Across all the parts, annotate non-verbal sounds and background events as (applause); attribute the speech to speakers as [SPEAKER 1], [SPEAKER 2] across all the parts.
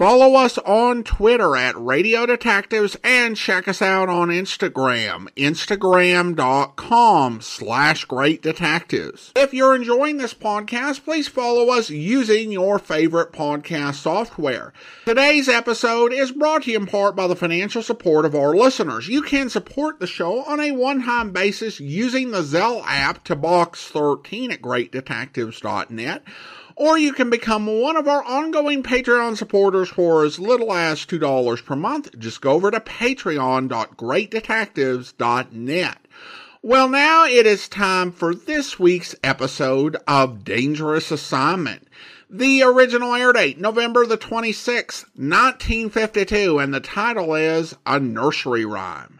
[SPEAKER 1] Follow us on Twitter at Radio Detectives and check us out on Instagram, instagram.com slash great detectives. If you're enjoying this podcast, please follow us using your favorite podcast software. Today's episode is brought to you in part by the financial support of our listeners. You can support the show on a one-time basis using the Zelle app to box 13 at greatdetectives.net or you can become one of our ongoing Patreon supporters for as little as $2 per month. Just go over to patreon.greatdetectives.net. Well, now it is time for this week's episode of Dangerous Assignment. The original air date, November the 26th, 1952, and the title is A Nursery Rhyme.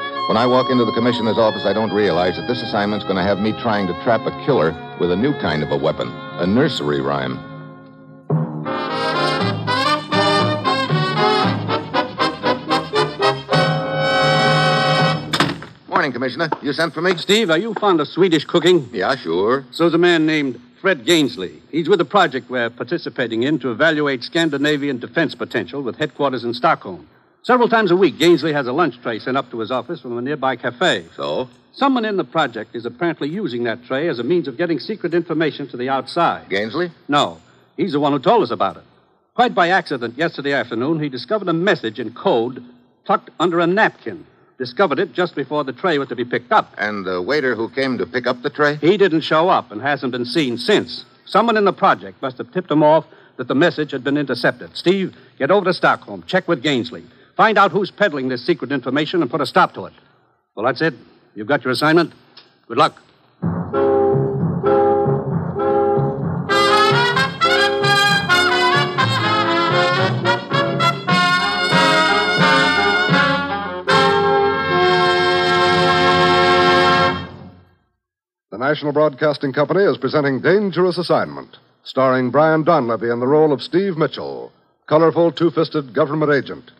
[SPEAKER 2] when I walk into the commissioner's office, I don't realize that this assignment's going to have me trying to trap a killer with a new kind of a weapon a nursery rhyme. Morning, Commissioner. You sent for me?
[SPEAKER 3] Steve, are you fond of Swedish cooking?
[SPEAKER 2] Yeah, sure.
[SPEAKER 3] So's a man named Fred Gainsley. He's with a project we're participating in to evaluate Scandinavian defense potential with headquarters in Stockholm. Several times a week, Gainsley has a lunch tray sent up to his office from a nearby cafe.
[SPEAKER 2] So?
[SPEAKER 3] Someone in the project is apparently using that tray as a means of getting secret information to the outside.
[SPEAKER 2] Gainsley?
[SPEAKER 3] No, he's the one who told us about it. Quite by accident, yesterday afternoon, he discovered a message in code tucked under a napkin. Discovered it just before the tray was to be picked up.
[SPEAKER 2] And the waiter who came to pick up the tray?
[SPEAKER 3] He didn't show up and hasn't been seen since. Someone in the project must have tipped him off that the message had been intercepted. Steve, get over to Stockholm. Check with Gainsley. Find out who's peddling this secret information and put a stop to it. Well, that's it. You've got your assignment. Good luck.
[SPEAKER 4] The National Broadcasting Company is presenting Dangerous Assignment, starring Brian Donlevy in the role of Steve Mitchell, colorful, two fisted government agent.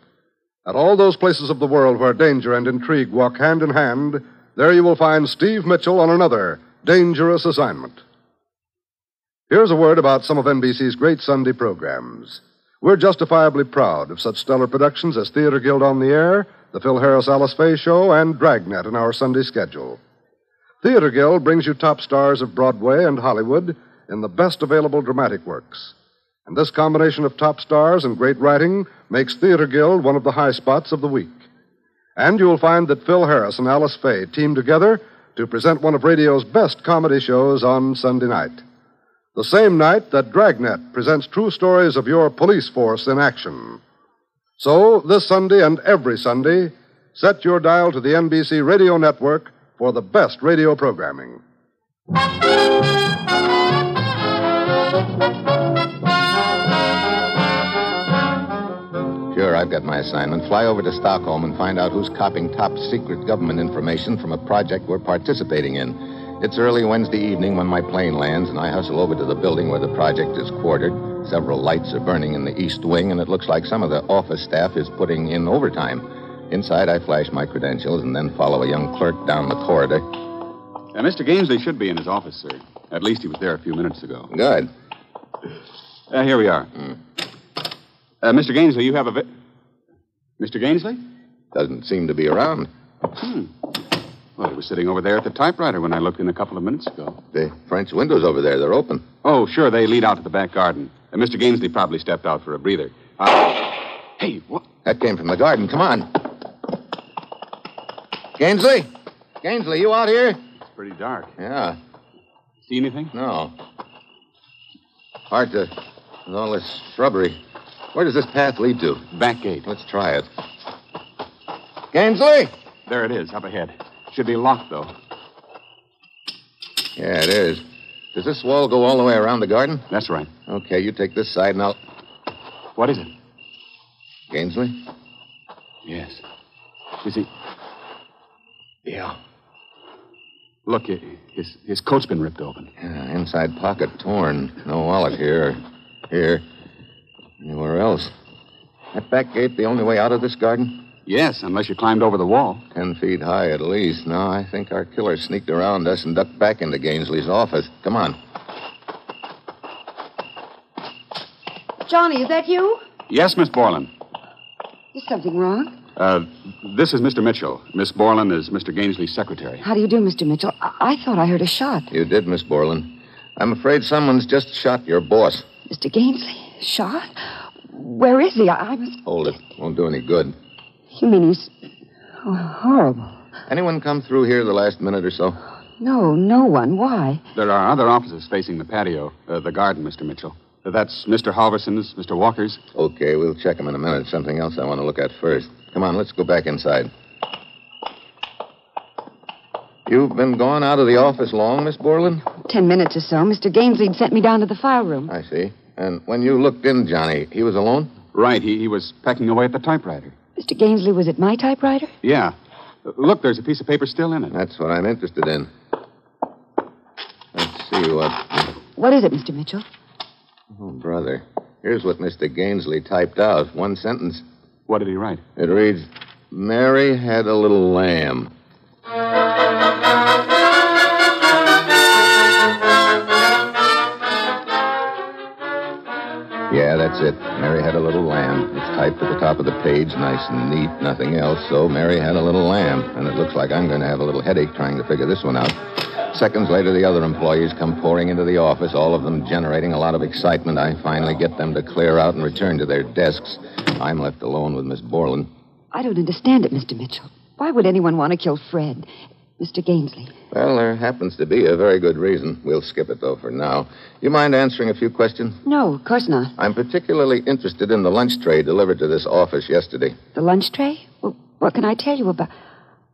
[SPEAKER 4] At all those places of the world where danger and intrigue walk hand in hand, there you will find Steve Mitchell on another dangerous assignment. Here's a word about some of NBC's great Sunday programs. We're justifiably proud of such stellar productions as Theater Guild on the Air, The Phil Harris Alice Faye Show, and Dragnet in our Sunday schedule. Theater Guild brings you top stars of Broadway and Hollywood in the best available dramatic works. And this combination of top stars and great writing makes Theater Guild one of the high spots of the week. And you'll find that Phil Harris and Alice Faye team together to present one of radio's best comedy shows on Sunday night. The same night that Dragnet presents true stories of your police force in action. So, this Sunday and every Sunday, set your dial to the NBC Radio Network for the best radio programming.
[SPEAKER 2] Sure, I've got my assignment. Fly over to Stockholm and find out who's copying top secret government information from a project we're participating in. It's early Wednesday evening when my plane lands, and I hustle over to the building where the project is quartered. Several lights are burning in the east wing, and it looks like some of the office staff is putting in overtime. Inside, I flash my credentials and then follow a young clerk down the corridor.
[SPEAKER 5] Uh, Mr. Gainsley should be in his office, sir. At least he was there a few minutes ago.
[SPEAKER 2] Good.
[SPEAKER 5] Uh, here we are. Uh, Mr. Gainsley, you have a. Vi- Mr. Gainsley?
[SPEAKER 2] Doesn't seem to be around. Hmm.
[SPEAKER 5] Well, he was sitting over there at the typewriter when I looked in a couple of minutes ago.
[SPEAKER 2] The French windows over there, they're open.
[SPEAKER 5] Oh, sure, they lead out to the back garden. Uh, Mr. Gainsley probably stepped out for a breather. Uh, hey, what?
[SPEAKER 2] That came from the garden. Come on. Gainsley? Gainsley, you out here?
[SPEAKER 5] It's pretty dark.
[SPEAKER 2] Yeah.
[SPEAKER 5] See anything?
[SPEAKER 2] No. Hard to. With all this shrubbery. Where does this path lead to?
[SPEAKER 5] Back gate.
[SPEAKER 2] Let's try it. Gainsley?
[SPEAKER 5] There it is, up ahead. Should be locked, though.
[SPEAKER 2] Yeah, it is. Does this wall go all the way around the garden?
[SPEAKER 5] That's right.
[SPEAKER 2] Okay, you take this side and I'll.
[SPEAKER 5] What is it?
[SPEAKER 2] Gainsley?
[SPEAKER 5] Yes. Is he.
[SPEAKER 2] Yeah.
[SPEAKER 5] Look, his, his coat's been ripped open.
[SPEAKER 2] Yeah, inside pocket torn. No wallet here. Here. Anywhere else. That back gate the only way out of this garden?
[SPEAKER 5] Yes, unless you climbed over the wall.
[SPEAKER 2] Ten feet high at least. No, I think our killer sneaked around us and ducked back into Gainsley's office. Come on.
[SPEAKER 6] Johnny, is that you?
[SPEAKER 5] Yes, Miss Borland.
[SPEAKER 6] Is something wrong?
[SPEAKER 5] Uh, this is Mr. Mitchell. Miss Borland is Mr. Gainsley's secretary.
[SPEAKER 6] How do you do, Mr. Mitchell? I, I thought I heard a shot.
[SPEAKER 2] You did, Miss Borland. I'm afraid someone's just shot your boss.
[SPEAKER 6] Mr. Gainsley? Shot? Where is he? I, I must.
[SPEAKER 2] Hold it. Won't do any good.
[SPEAKER 6] You mean he's. Oh, horrible.
[SPEAKER 2] Anyone come through here the last minute or so?
[SPEAKER 6] No, no one. Why?
[SPEAKER 5] There are other offices facing the patio, uh, the garden, Mr. Mitchell. That's Mr. Halverson's, Mr. Walker's.
[SPEAKER 2] Okay, we'll check them in a minute. Something else I want to look at first. Come on, let's go back inside. You've been gone out of the office long, Miss Borland?
[SPEAKER 6] Ten minutes or so. Mr. Gainsley'd sent me down to the file room.
[SPEAKER 2] I see. And when you looked in, Johnny, he was alone?
[SPEAKER 5] Right, he, he was pecking away at the typewriter.
[SPEAKER 6] Mr. Gainsley was at my typewriter?
[SPEAKER 5] Yeah. Look, there's a piece of paper still in it.
[SPEAKER 2] That's what I'm interested in. Let's see what.
[SPEAKER 6] What is it, Mr. Mitchell?
[SPEAKER 2] Oh, brother. Here's what Mr. Gainsley typed out. One sentence.
[SPEAKER 5] What did he write?
[SPEAKER 2] It reads Mary had a little lamb. That's it. Mary had a little lamb. It's typed at the top of the page, nice and neat, nothing else. So Mary had a little lamb. And it looks like I'm going to have a little headache trying to figure this one out. Seconds later, the other employees come pouring into the office, all of them generating a lot of excitement. I finally get them to clear out and return to their desks. I'm left alone with Miss Borland.
[SPEAKER 6] I don't understand it, Mr. Mitchell. Why would anyone want to kill Fred? Mr. Gainsley.
[SPEAKER 2] Well, there happens to be a very good reason. We'll skip it, though, for now. You mind answering a few questions?
[SPEAKER 6] No, of course not.
[SPEAKER 2] I'm particularly interested in the lunch tray delivered to this office yesterday.
[SPEAKER 6] The lunch tray? Well, what can I tell you about?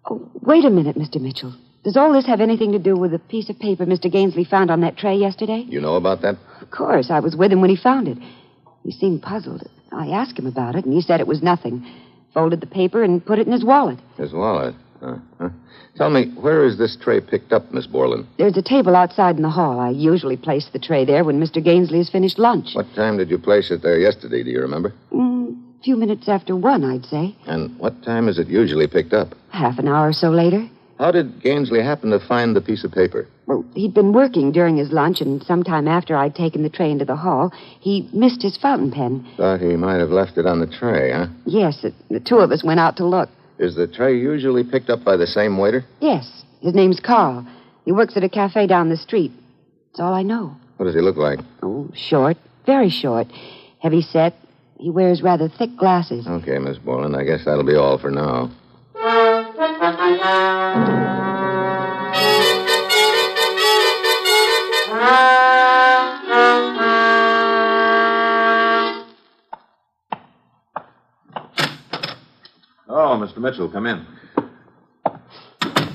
[SPEAKER 6] Oh, wait a minute, Mr. Mitchell. Does all this have anything to do with the piece of paper Mr. Gainsley found on that tray yesterday?
[SPEAKER 2] You know about that?
[SPEAKER 6] Of course. I was with him when he found it. He seemed puzzled. I asked him about it, and he said it was nothing. Folded the paper and put it in his wallet.
[SPEAKER 2] His wallet. Uh-huh. Tell me, where is this tray picked up, Miss Borland?
[SPEAKER 6] There's a table outside in the hall. I usually place the tray there when Mr. Gainsley has finished lunch.
[SPEAKER 2] What time did you place it there yesterday? Do you remember?
[SPEAKER 6] Mm, a few minutes after one, I'd say.
[SPEAKER 2] And what time is it usually picked up?
[SPEAKER 6] Half an hour or so later.
[SPEAKER 2] How did Gainsley happen to find the piece of paper?
[SPEAKER 6] Well, he'd been working during his lunch, and sometime after I'd taken the tray into the hall, he missed his fountain pen.
[SPEAKER 2] Thought he might have left it on the tray, huh?
[SPEAKER 6] Yes, the, the two of us went out to look.
[SPEAKER 2] Is the tray usually picked up by the same waiter?
[SPEAKER 6] Yes, his name's Carl. He works at a cafe down the street. That's all I know.
[SPEAKER 2] What does he look like?
[SPEAKER 6] Oh, short, very short, heavy set. He wears rather thick glasses.
[SPEAKER 2] Okay, Miss Borland, I guess that'll be all for now. (laughs)
[SPEAKER 7] Mr. Mitchell, come in.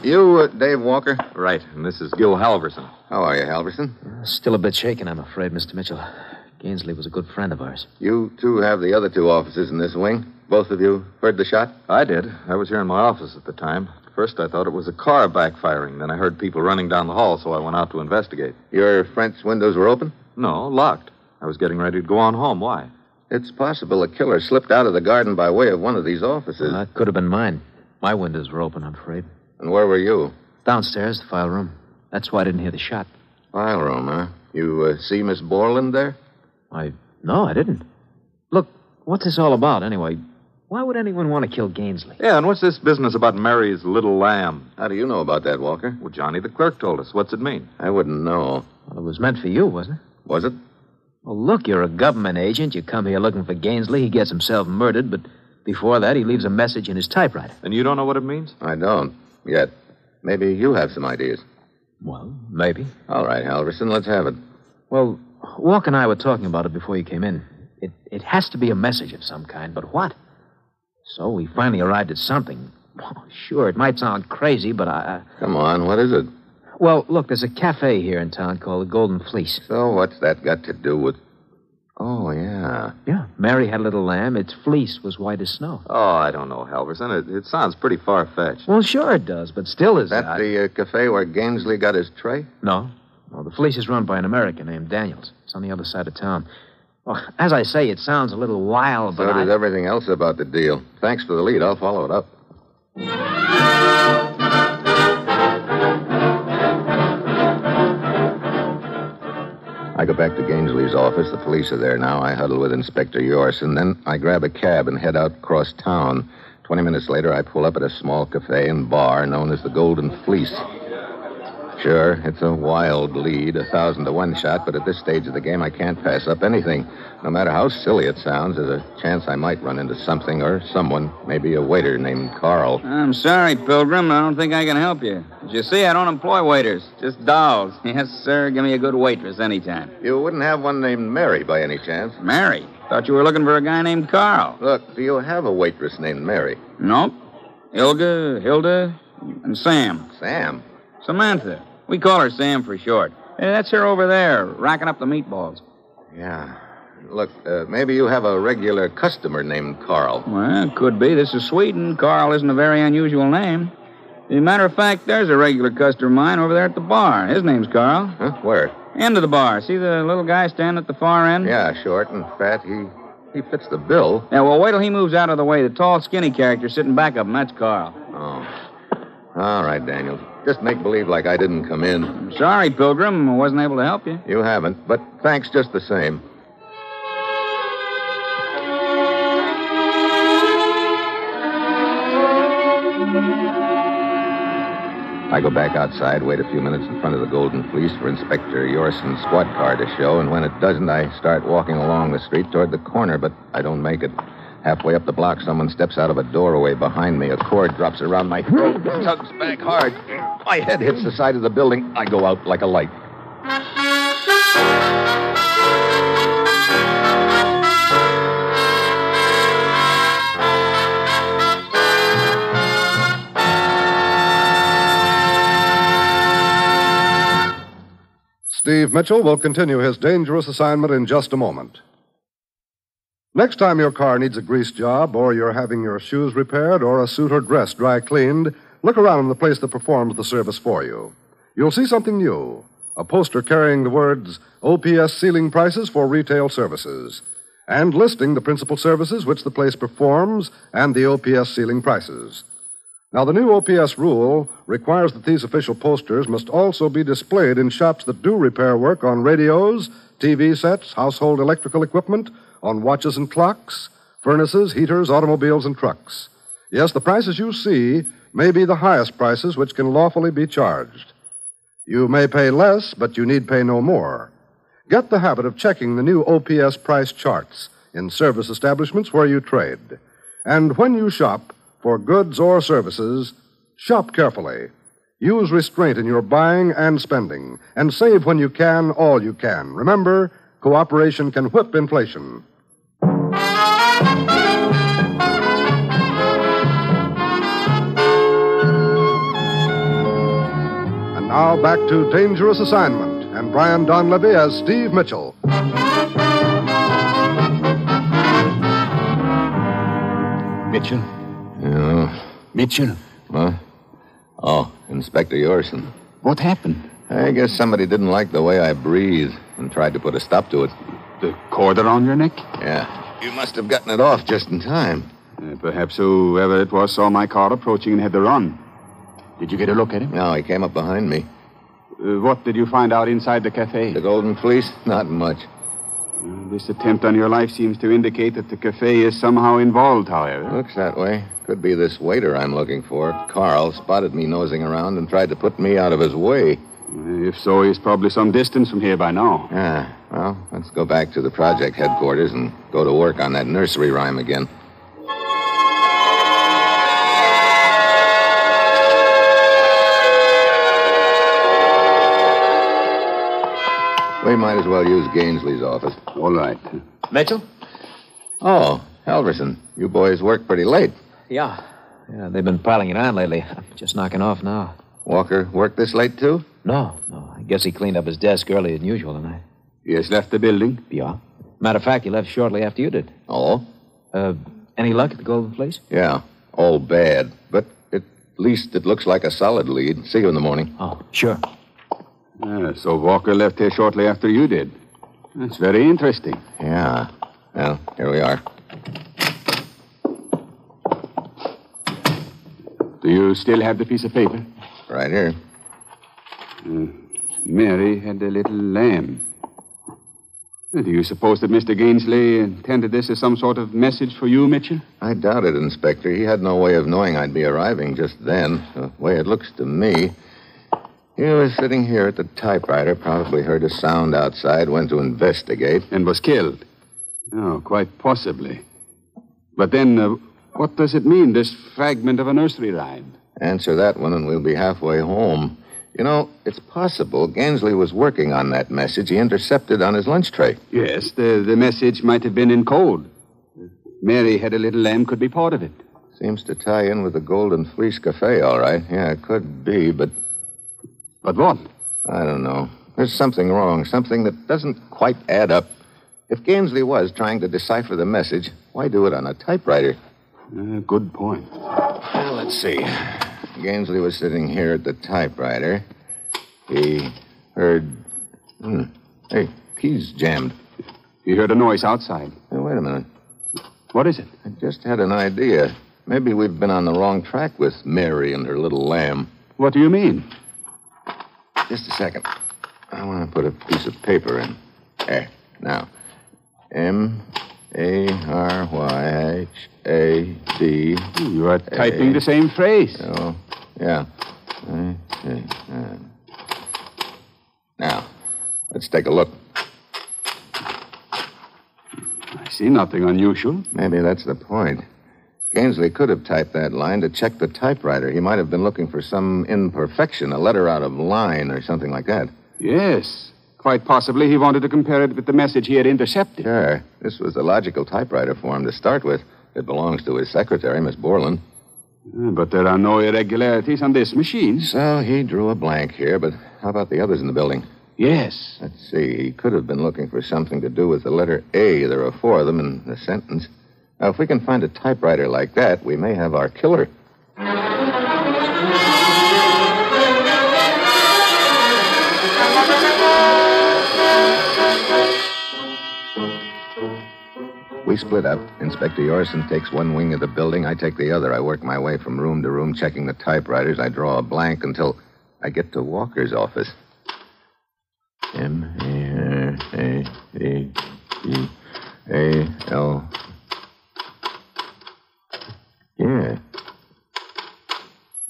[SPEAKER 2] You, uh, Dave Walker?
[SPEAKER 7] Right, and this is Gil Halverson.
[SPEAKER 2] How are you, Halverson?
[SPEAKER 8] Still a bit shaken, I'm afraid, Mr. Mitchell. Gainsley was a good friend of ours.
[SPEAKER 2] You two have the other two offices in this wing. Both of you heard the shot?
[SPEAKER 7] I did. I was here in my office at the time. First, I thought it was a car backfiring. Then I heard people running down the hall, so I went out to investigate.
[SPEAKER 2] Your French windows were open?
[SPEAKER 7] No, locked. I was getting ready to go on home. Why?
[SPEAKER 2] It's possible a killer slipped out of the garden by way of one of these offices.
[SPEAKER 8] that could have been mine. My windows were open, I'm afraid.
[SPEAKER 2] And where were you?
[SPEAKER 8] Downstairs, the file room. That's why I didn't hear the shot.
[SPEAKER 2] File room, huh? You uh, see Miss Borland there?
[SPEAKER 8] I. No, I didn't. Look, what's this all about, anyway? Why would anyone want to kill Gainsley?
[SPEAKER 7] Yeah, and what's this business about Mary's little lamb?
[SPEAKER 2] How do you know about that, Walker?
[SPEAKER 7] Well, Johnny the clerk told us. What's it mean?
[SPEAKER 2] I wouldn't know.
[SPEAKER 8] Well, it was meant for you, wasn't it?
[SPEAKER 2] Was it?
[SPEAKER 8] Well, look, you're a government agent. You come here looking for Gainsley. He gets himself murdered, but before that, he leaves a message in his typewriter.
[SPEAKER 7] And you don't know what it means?
[SPEAKER 2] I don't. Yet. Maybe you have some ideas.
[SPEAKER 8] Well, maybe.
[SPEAKER 2] All right, Halverson, let's have it.
[SPEAKER 8] Well, Walk and I were talking about it before you came in. It, it has to be a message of some kind, but what? So we finally arrived at something. Oh, (laughs) sure, it might sound crazy, but I.
[SPEAKER 2] Come on, what is it?
[SPEAKER 8] Well, look, there's a cafe here in town called the Golden Fleece.
[SPEAKER 2] So what's that got to do with. Oh, yeah.
[SPEAKER 8] Yeah, Mary had a little lamb. Its fleece was white as snow.
[SPEAKER 7] Oh, I don't know, Halverson. It, it sounds pretty far fetched.
[SPEAKER 8] Well, sure it does, but still is
[SPEAKER 2] That the uh, cafe where Gainsley got his tray?
[SPEAKER 8] No. No, the fleece is run by an American named Daniels. It's on the other side of town. Well, as I say, it sounds a little wild, but
[SPEAKER 2] So
[SPEAKER 8] I...
[SPEAKER 2] does everything else about the deal. Thanks for the lead. I'll follow it up. I go back to Gainsley's office. The police are there now. I huddle with Inspector Yorson. Then I grab a cab and head out across town. Twenty minutes later, I pull up at a small cafe and bar known as the Golden Fleece. Sure, it's a wild lead, a thousand to one shot, but at this stage of the game, I can't pass up anything. No matter how silly it sounds, there's a chance I might run into something or someone, maybe a waiter named Carl.
[SPEAKER 9] I'm sorry, Pilgrim. I don't think I can help you. As you see, I don't employ waiters, just dolls. (laughs) Yes, sir. Give me a good waitress anytime.
[SPEAKER 2] You wouldn't have one named Mary by any chance?
[SPEAKER 9] Mary? Thought you were looking for a guy named Carl.
[SPEAKER 2] Look, do you have a waitress named Mary?
[SPEAKER 9] Nope. Ilga, Hilda, and Sam.
[SPEAKER 2] Sam?
[SPEAKER 9] Samantha. We call her Sam for short. That's her over there, racking up the meatballs.
[SPEAKER 2] Yeah. Look, uh, maybe you have a regular customer named Carl.
[SPEAKER 9] Well, could be. This is Sweden. Carl isn't a very unusual name. As a matter of fact, there's a regular customer of mine over there at the bar. His name's Carl.
[SPEAKER 2] Huh? Where?
[SPEAKER 9] End of the bar. See the little guy standing at the far end?
[SPEAKER 2] Yeah, short and fat. He he fits the bill.
[SPEAKER 9] Yeah, well, wait till he moves out of the way. The tall, skinny character sitting back of him, that's Carl.
[SPEAKER 2] Oh. All right, Daniel. Just make believe like I didn't come in.
[SPEAKER 9] Sorry, Pilgrim. I wasn't able to help you.
[SPEAKER 2] You haven't, but thanks just the same. I go back outside, wait a few minutes in front of the Golden Fleece for Inspector Yorson's squad car to show, and when it doesn't, I start walking along the street toward the corner, but I don't make it. Halfway up the block, someone steps out of a doorway behind me. A cord drops around my throat, (laughs) tugs back hard. My head hits the side of the building. I go out like a light.
[SPEAKER 4] Steve Mitchell will continue his dangerous assignment in just a moment. Next time your car needs a grease job, or you're having your shoes repaired, or a suit or dress dry cleaned, look around in the place that performs the service for you. You'll see something new a poster carrying the words OPS ceiling prices for retail services, and listing the principal services which the place performs and the OPS ceiling prices. Now, the new OPS rule requires that these official posters must also be displayed in shops that do repair work on radios, TV sets, household electrical equipment, on watches and clocks, furnaces, heaters, automobiles, and trucks. Yes, the prices you see may be the highest prices which can lawfully be charged. You may pay less, but you need pay no more. Get the habit of checking the new OPS price charts in service establishments where you trade. And when you shop, for goods or services, shop carefully. Use restraint in your buying and spending, and save when you can all you can. Remember, cooperation can whip inflation. Now back to Dangerous Assignment and Brian Donlevy as Steve Mitchell.
[SPEAKER 5] Mitchell?
[SPEAKER 2] Yeah.
[SPEAKER 5] Mitchell?
[SPEAKER 2] Huh? Oh, Inspector Yorson.
[SPEAKER 5] What happened?
[SPEAKER 2] I guess somebody didn't like the way I breathe and tried to put a stop to it.
[SPEAKER 5] The cord around your neck?
[SPEAKER 2] Yeah. You must have gotten it off just in time.
[SPEAKER 5] Uh, perhaps whoever it was saw my car approaching and had to run. Did you get a look at him?
[SPEAKER 2] No, he came up behind me.
[SPEAKER 5] Uh, what did you find out inside the cafe?
[SPEAKER 2] The Golden Fleece? Not much.
[SPEAKER 5] Uh, this attempt on your life seems to indicate that the cafe is somehow involved, however.
[SPEAKER 2] Looks that way. Could be this waiter I'm looking for. Carl spotted me nosing around and tried to put me out of his way.
[SPEAKER 5] If so, he's probably some distance from here by now.
[SPEAKER 2] Yeah. Well, let's go back to the project headquarters and go to work on that nursery rhyme again. We might as well use Gainsley's office.
[SPEAKER 5] All right.
[SPEAKER 8] Mitchell?
[SPEAKER 2] Oh, Halverson, you boys work pretty late.
[SPEAKER 8] Yeah. Yeah, they've been piling it on lately. I'm just knocking off now.
[SPEAKER 2] Walker worked this late, too?
[SPEAKER 8] No, no. I guess he cleaned up his desk earlier than usual tonight.
[SPEAKER 5] He has left the building?
[SPEAKER 8] Yeah. Matter of fact, he left shortly after you did.
[SPEAKER 2] Oh?
[SPEAKER 8] Uh, any luck at the Golden Fleece?
[SPEAKER 2] Yeah. All bad. But at least it looks like a solid lead. See you in the morning.
[SPEAKER 8] Oh, sure.
[SPEAKER 5] Ah, so Walker left here shortly after you did. That's very interesting.
[SPEAKER 2] Yeah. Well, here we are.
[SPEAKER 5] Do you still have the piece of paper?
[SPEAKER 2] Right here.
[SPEAKER 5] Mary had a little lamb. Do you suppose that Mr. Gainsley intended this as some sort of message for you, Mitchell?
[SPEAKER 2] I doubt it, Inspector. He had no way of knowing I'd be arriving just then. The way it looks to me. He was sitting here at the typewriter, probably heard a sound outside, went to investigate.
[SPEAKER 5] And was killed? Oh, quite possibly. But then, uh, what does it mean, this fragment of a nursery rhyme?
[SPEAKER 2] Answer that one, and we'll be halfway home. You know, it's possible Gainsley was working on that message he intercepted on his lunch tray.
[SPEAKER 5] Yes, the, the message might have been in code. Mary had a little lamb could be part of it.
[SPEAKER 2] Seems to tie in with the Golden Fleece Cafe, all right. Yeah, it could be, but
[SPEAKER 5] But what?
[SPEAKER 2] I don't know. There's something wrong, something that doesn't quite add up. If Gainsley was trying to decipher the message, why do it on a typewriter?
[SPEAKER 5] Uh, good point.
[SPEAKER 2] Well, let's see. Gainsley was sitting here at the typewriter. He heard. Hmm. Hey, key's jammed.
[SPEAKER 5] You heard a noise outside.
[SPEAKER 2] Hey, wait a minute.
[SPEAKER 5] What is it?
[SPEAKER 2] I just had an idea. Maybe we've been on the wrong track with Mary and her little lamb.
[SPEAKER 5] What do you mean?
[SPEAKER 2] Just a second. I want to put a piece of paper in. There. Now. M A R Y H A D.
[SPEAKER 5] You are typing the same phrase.
[SPEAKER 2] Oh, yeah. I see. Uh, Now, let's take a look.
[SPEAKER 5] I see nothing unusual.
[SPEAKER 2] Maybe that's the point. Gainsley could have typed that line to check the typewriter. He might have been looking for some imperfection, a letter out of line or something like that.
[SPEAKER 5] Yes. Quite possibly he wanted to compare it with the message he had intercepted.
[SPEAKER 2] Sure. This was the logical typewriter for him to start with. It belongs to his secretary, Miss Borland.
[SPEAKER 5] But there are no irregularities on this machine.
[SPEAKER 2] So he drew a blank here, but how about the others in the building?
[SPEAKER 5] Yes.
[SPEAKER 2] Let's see. He could have been looking for something to do with the letter A. There are four of them in the sentence. Now, if we can find a typewriter like that, we may have our killer. We split up. Inspector Yorson takes one wing of the building. I take the other. I work my way from room to room, checking the typewriters. I draw a blank until I get to Walker's office. M A R A D E A L. Yeah.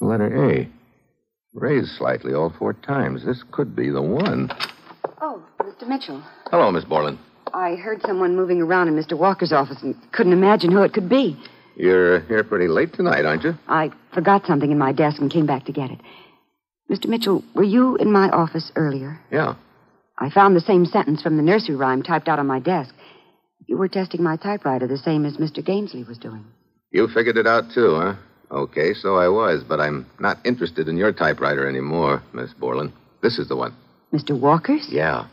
[SPEAKER 2] Letter A. Raised slightly all four times. This could be the one.
[SPEAKER 6] Oh, Mr. Mitchell.
[SPEAKER 2] Hello, Miss Borland.
[SPEAKER 6] I heard someone moving around in Mr. Walker's office and couldn't imagine who it could be.
[SPEAKER 2] You're here pretty late tonight, aren't you?
[SPEAKER 6] I forgot something in my desk and came back to get it. Mr. Mitchell, were you in my office earlier?
[SPEAKER 2] Yeah.
[SPEAKER 6] I found the same sentence from the nursery rhyme typed out on my desk. You were testing my typewriter the same as Mr. Gainsley was doing.
[SPEAKER 2] You figured it out, too, huh? Okay, so I was, but I'm not interested in your typewriter anymore, Miss Borland. This is the one.
[SPEAKER 6] Mr. Walker's?
[SPEAKER 2] Yeah.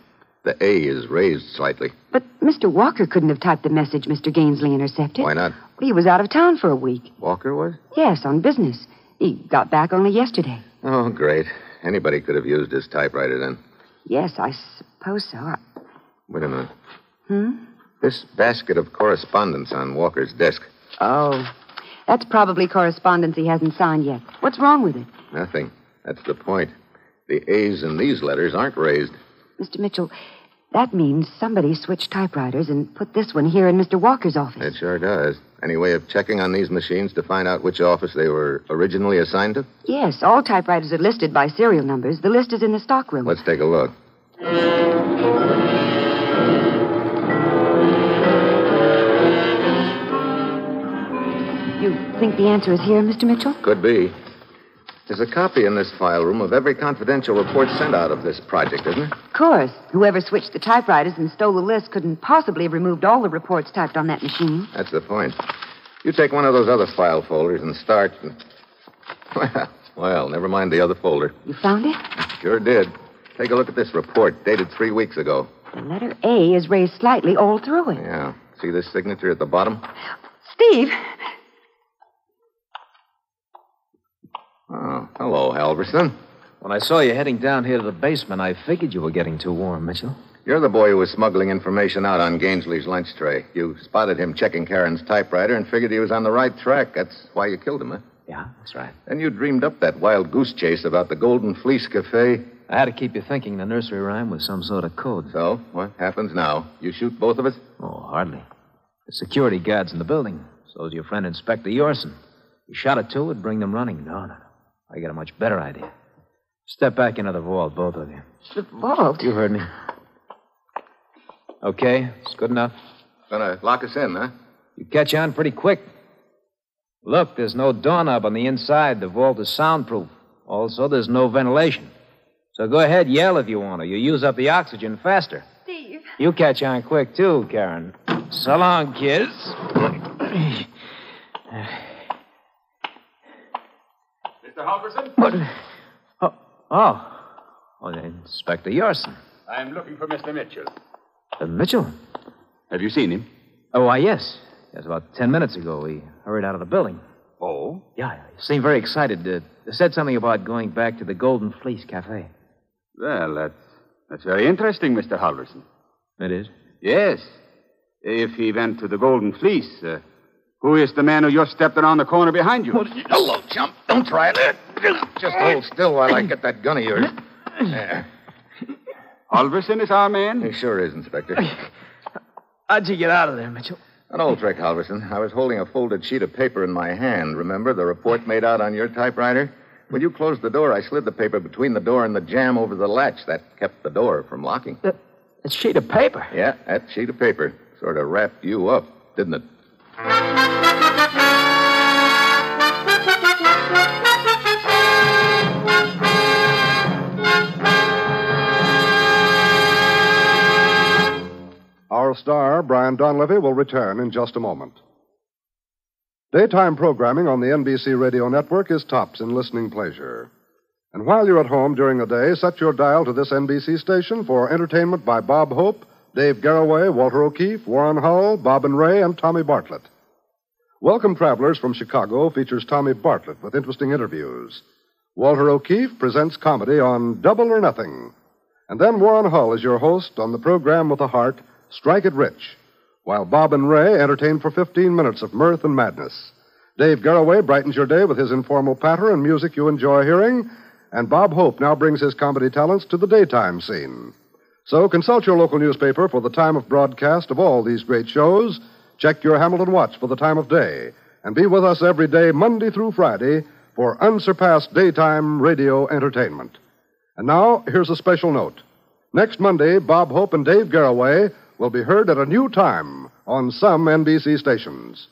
[SPEAKER 2] The A is raised slightly.
[SPEAKER 6] But Mr. Walker couldn't have typed the message Mr. Gainsley intercepted.
[SPEAKER 2] Why not?
[SPEAKER 6] He was out of town for a week.
[SPEAKER 2] Walker was?
[SPEAKER 6] Yes, on business. He got back only yesterday.
[SPEAKER 2] Oh, great. Anybody could have used his typewriter then.
[SPEAKER 6] Yes, I suppose so. I...
[SPEAKER 2] Wait a minute.
[SPEAKER 6] Hmm?
[SPEAKER 2] This basket of correspondence on Walker's desk.
[SPEAKER 6] Oh. That's probably correspondence he hasn't signed yet. What's wrong with it?
[SPEAKER 2] Nothing. That's the point. The A's in these letters aren't raised.
[SPEAKER 6] Mr. Mitchell, that means somebody switched typewriters and put this one here in Mr. Walker's office.
[SPEAKER 2] It sure does. Any way of checking on these machines to find out which office they were originally assigned to?
[SPEAKER 6] Yes, all typewriters are listed by serial numbers. The list is in the stockroom.
[SPEAKER 2] Let's take a look.
[SPEAKER 6] Think the answer is here, Mr. Mitchell?
[SPEAKER 2] Could be. There's a copy in this file room of every confidential report sent out of this project, isn't there?
[SPEAKER 6] Of course. Whoever switched the typewriters and stole the list couldn't possibly have removed all the reports typed on that machine.
[SPEAKER 2] That's the point. You take one of those other file folders and start. Well, well, never mind the other folder.
[SPEAKER 6] You found it?
[SPEAKER 2] Sure did. Take a look at this report, dated three weeks ago.
[SPEAKER 6] The letter A is raised slightly all through it.
[SPEAKER 2] Yeah. See this signature at the bottom?
[SPEAKER 6] Steve,
[SPEAKER 2] Oh, hello, Halverson.
[SPEAKER 8] When I saw you heading down here to the basement, I figured you were getting too warm, Mitchell.
[SPEAKER 2] You're the boy who was smuggling information out on Gainsley's lunch tray. You spotted him checking Karen's typewriter and figured he was on the right track. That's why you killed him, huh?
[SPEAKER 8] Yeah, that's right.
[SPEAKER 2] Then you dreamed up that wild goose chase about the Golden Fleece Cafe.
[SPEAKER 8] I had to keep you thinking the nursery rhyme was some sort of code.
[SPEAKER 2] So, what happens now? You shoot both of us?
[SPEAKER 8] Oh, hardly. The security guard's in the building. So's your friend Inspector Yorson. You shot at two, it'd bring them running. No, no, no. I got a much better idea. Step back into the vault, both of you.
[SPEAKER 6] the vault.
[SPEAKER 8] You heard me. Okay, it's good enough.
[SPEAKER 2] Gonna lock us in, huh?
[SPEAKER 8] You catch on pretty quick. Look, there's no doorknob on the inside. The vault is soundproof. Also, there's no ventilation. So go ahead, yell if you want to. You use up the oxygen faster.
[SPEAKER 6] Steve.
[SPEAKER 8] You catch on quick, too, Karen. So long, kids. (laughs)
[SPEAKER 5] Mr. Halverson?
[SPEAKER 8] What? Oh, oh. Oh, Inspector Yorson.
[SPEAKER 5] I'm looking for Mr. Mitchell.
[SPEAKER 8] Uh, Mitchell?
[SPEAKER 5] Have you seen him?
[SPEAKER 8] Oh, why, yes. Yes, about ten minutes ago, he hurried out of the building.
[SPEAKER 5] Oh?
[SPEAKER 8] Yeah, he seemed very excited. Uh, said something about going back to the Golden Fleece Cafe.
[SPEAKER 5] Well, that's, that's very interesting, Mr. Halverson.
[SPEAKER 8] It is?
[SPEAKER 5] Yes. If he went to the Golden Fleece, uh, who is the man who just stepped around the corner behind you?
[SPEAKER 2] Hello, chump. Don't try it. Just hold still while I get that gun of yours. (coughs) There.
[SPEAKER 5] Halverson is our man?
[SPEAKER 2] He sure is, Inspector.
[SPEAKER 8] How'd you get out of there, Mitchell?
[SPEAKER 2] An old trick, Halverson. I was holding a folded sheet of paper in my hand. Remember the report made out on your typewriter? When you closed the door, I slid the paper between the door and the jamb over the latch. That kept the door from locking.
[SPEAKER 8] Uh, that, that sheet of paper.
[SPEAKER 2] Yeah, that sheet of paper sort of wrapped you up, didn't it?
[SPEAKER 4] Our star, Brian Donlevy, will return in just a moment. Daytime programming on the NBC radio network is tops in listening pleasure. And while you're at home during the day, set your dial to this NBC station for entertainment by Bob Hope, Dave Garroway, Walter O'Keefe, Warren Hull, Bob and Ray, and Tommy Bartlett. Welcome Travelers from Chicago features Tommy Bartlett with interesting interviews. Walter O'Keefe presents comedy on Double or Nothing. And then Warren Hull is your host on the program with a heart, Strike It Rich, while Bob and Ray entertain for 15 minutes of mirth and madness. Dave Garroway brightens your day with his informal patter and music you enjoy hearing, and Bob Hope now brings his comedy talents to the daytime scene. So consult your local newspaper for the time of broadcast of all these great shows. Check your Hamilton Watch for the time of day. And be with us every day, Monday through Friday, for unsurpassed daytime radio entertainment. And now, here's a special note. Next Monday, Bob Hope and Dave Garroway will be heard at a new time on some NBC stations.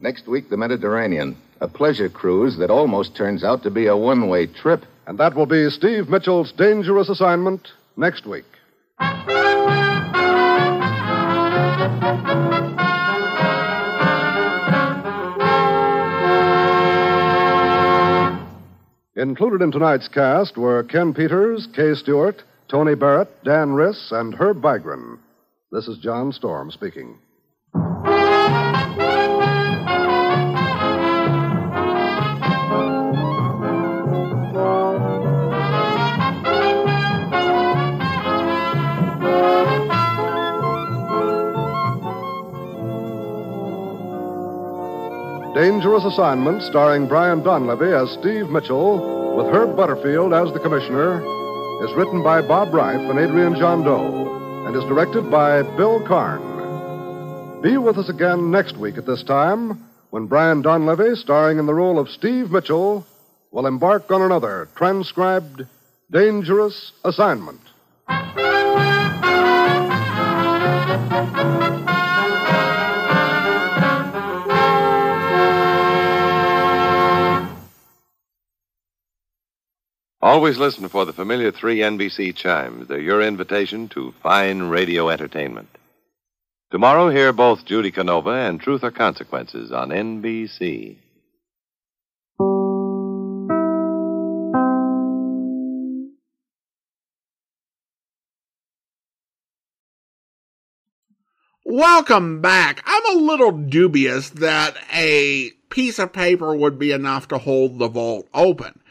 [SPEAKER 2] Next week, the Mediterranean. A pleasure cruise that almost turns out to be a one way trip.
[SPEAKER 4] And that will be Steve Mitchell's dangerous assignment next week. Included in tonight's cast were Ken Peters, Kay Stewart, Tony Barrett, Dan Riss, and Herb Vigran. This is John Storm speaking. Dangerous Assignment, starring Brian Donlevy as Steve Mitchell, with Herb Butterfield as the Commissioner, is written by Bob Ryf and Adrian Gendot, and is directed by Bill Karn. Be with us again next week at this time, when Brian Donlevy, starring in the role of Steve Mitchell, will embark on another transcribed Dangerous Assignment.
[SPEAKER 10] Always listen for the familiar three NBC chimes. They're your invitation to fine radio entertainment. Tomorrow, hear both Judy Canova and Truth or Consequences on NBC.
[SPEAKER 1] Welcome back. I'm a little dubious that a piece of paper would be enough to hold the vault open.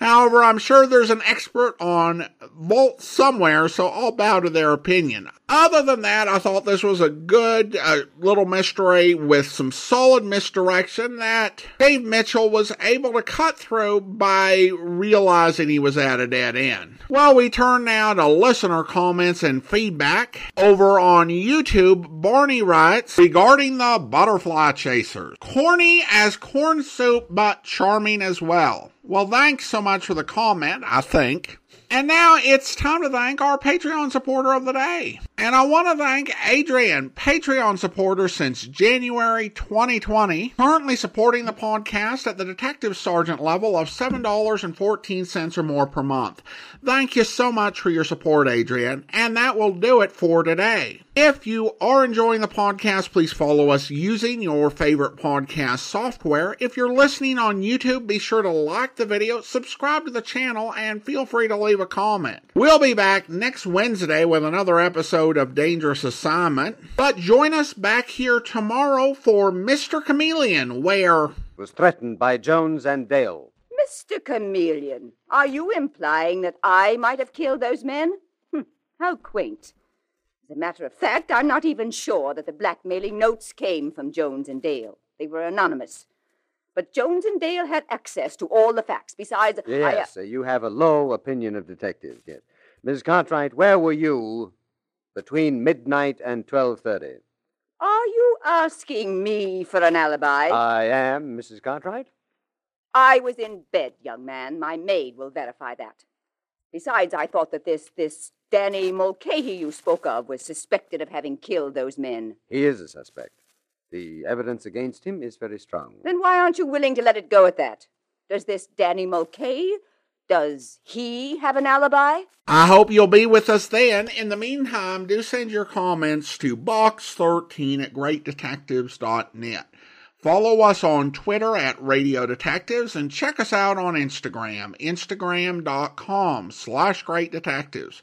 [SPEAKER 1] However, I'm sure there's an expert on vaults somewhere, so I'll bow to their opinion. Other than that, I thought this was a good uh, little mystery with some solid misdirection that Dave Mitchell was able to cut through by realizing he was at a dead end. Well, we turn now to listener comments and feedback. Over on YouTube, Barney writes regarding the butterfly chasers. Corny as corn soup, but charming as well. Well, thanks so much for the comment, I think. And now it's time to thank our Patreon supporter of the day. And I want to thank Adrian, Patreon supporter since January 2020, currently supporting the podcast at the detective sergeant level of $7.14 or more per month. Thank you so much for your support, Adrian. And that will do it for today. If you are enjoying the podcast, please follow us using your favorite podcast software. If you're listening on YouTube, be sure to like the video, subscribe to the channel, and feel free to leave a comment. We'll be back next Wednesday with another episode of Dangerous Assignment. But join us back here tomorrow for Mr. Chameleon, where
[SPEAKER 11] was threatened by Jones and Dale.
[SPEAKER 12] Mr. Chameleon, are you implying that I might have killed those men? Hm, how quaint. As a matter of fact, I'm not even sure that the blackmailing notes came from Jones and Dale. They were anonymous. But Jones and Dale had access to all the facts. Besides,
[SPEAKER 11] yes,
[SPEAKER 12] I,
[SPEAKER 11] uh, you have a low opinion of detectives. Yes, Mrs. Cartwright, where were you between midnight and twelve thirty?
[SPEAKER 12] Are you asking me for an alibi?
[SPEAKER 11] I am, Mrs. Cartwright.
[SPEAKER 12] I was in bed, young man. My maid will verify that. Besides, I thought that this this Danny Mulcahy you spoke of was suspected of having killed those men.
[SPEAKER 11] He is a suspect. The evidence against him is very strong.
[SPEAKER 12] Then why aren't you willing to let it go at that? Does this Danny Mulcahy, does he have an alibi?
[SPEAKER 1] I hope you'll be with us then. In the meantime, do send your comments to box13 at greatdetectives.net. Follow us on Twitter at Radio Detectives and check us out on Instagram, instagram.com slash great detectives.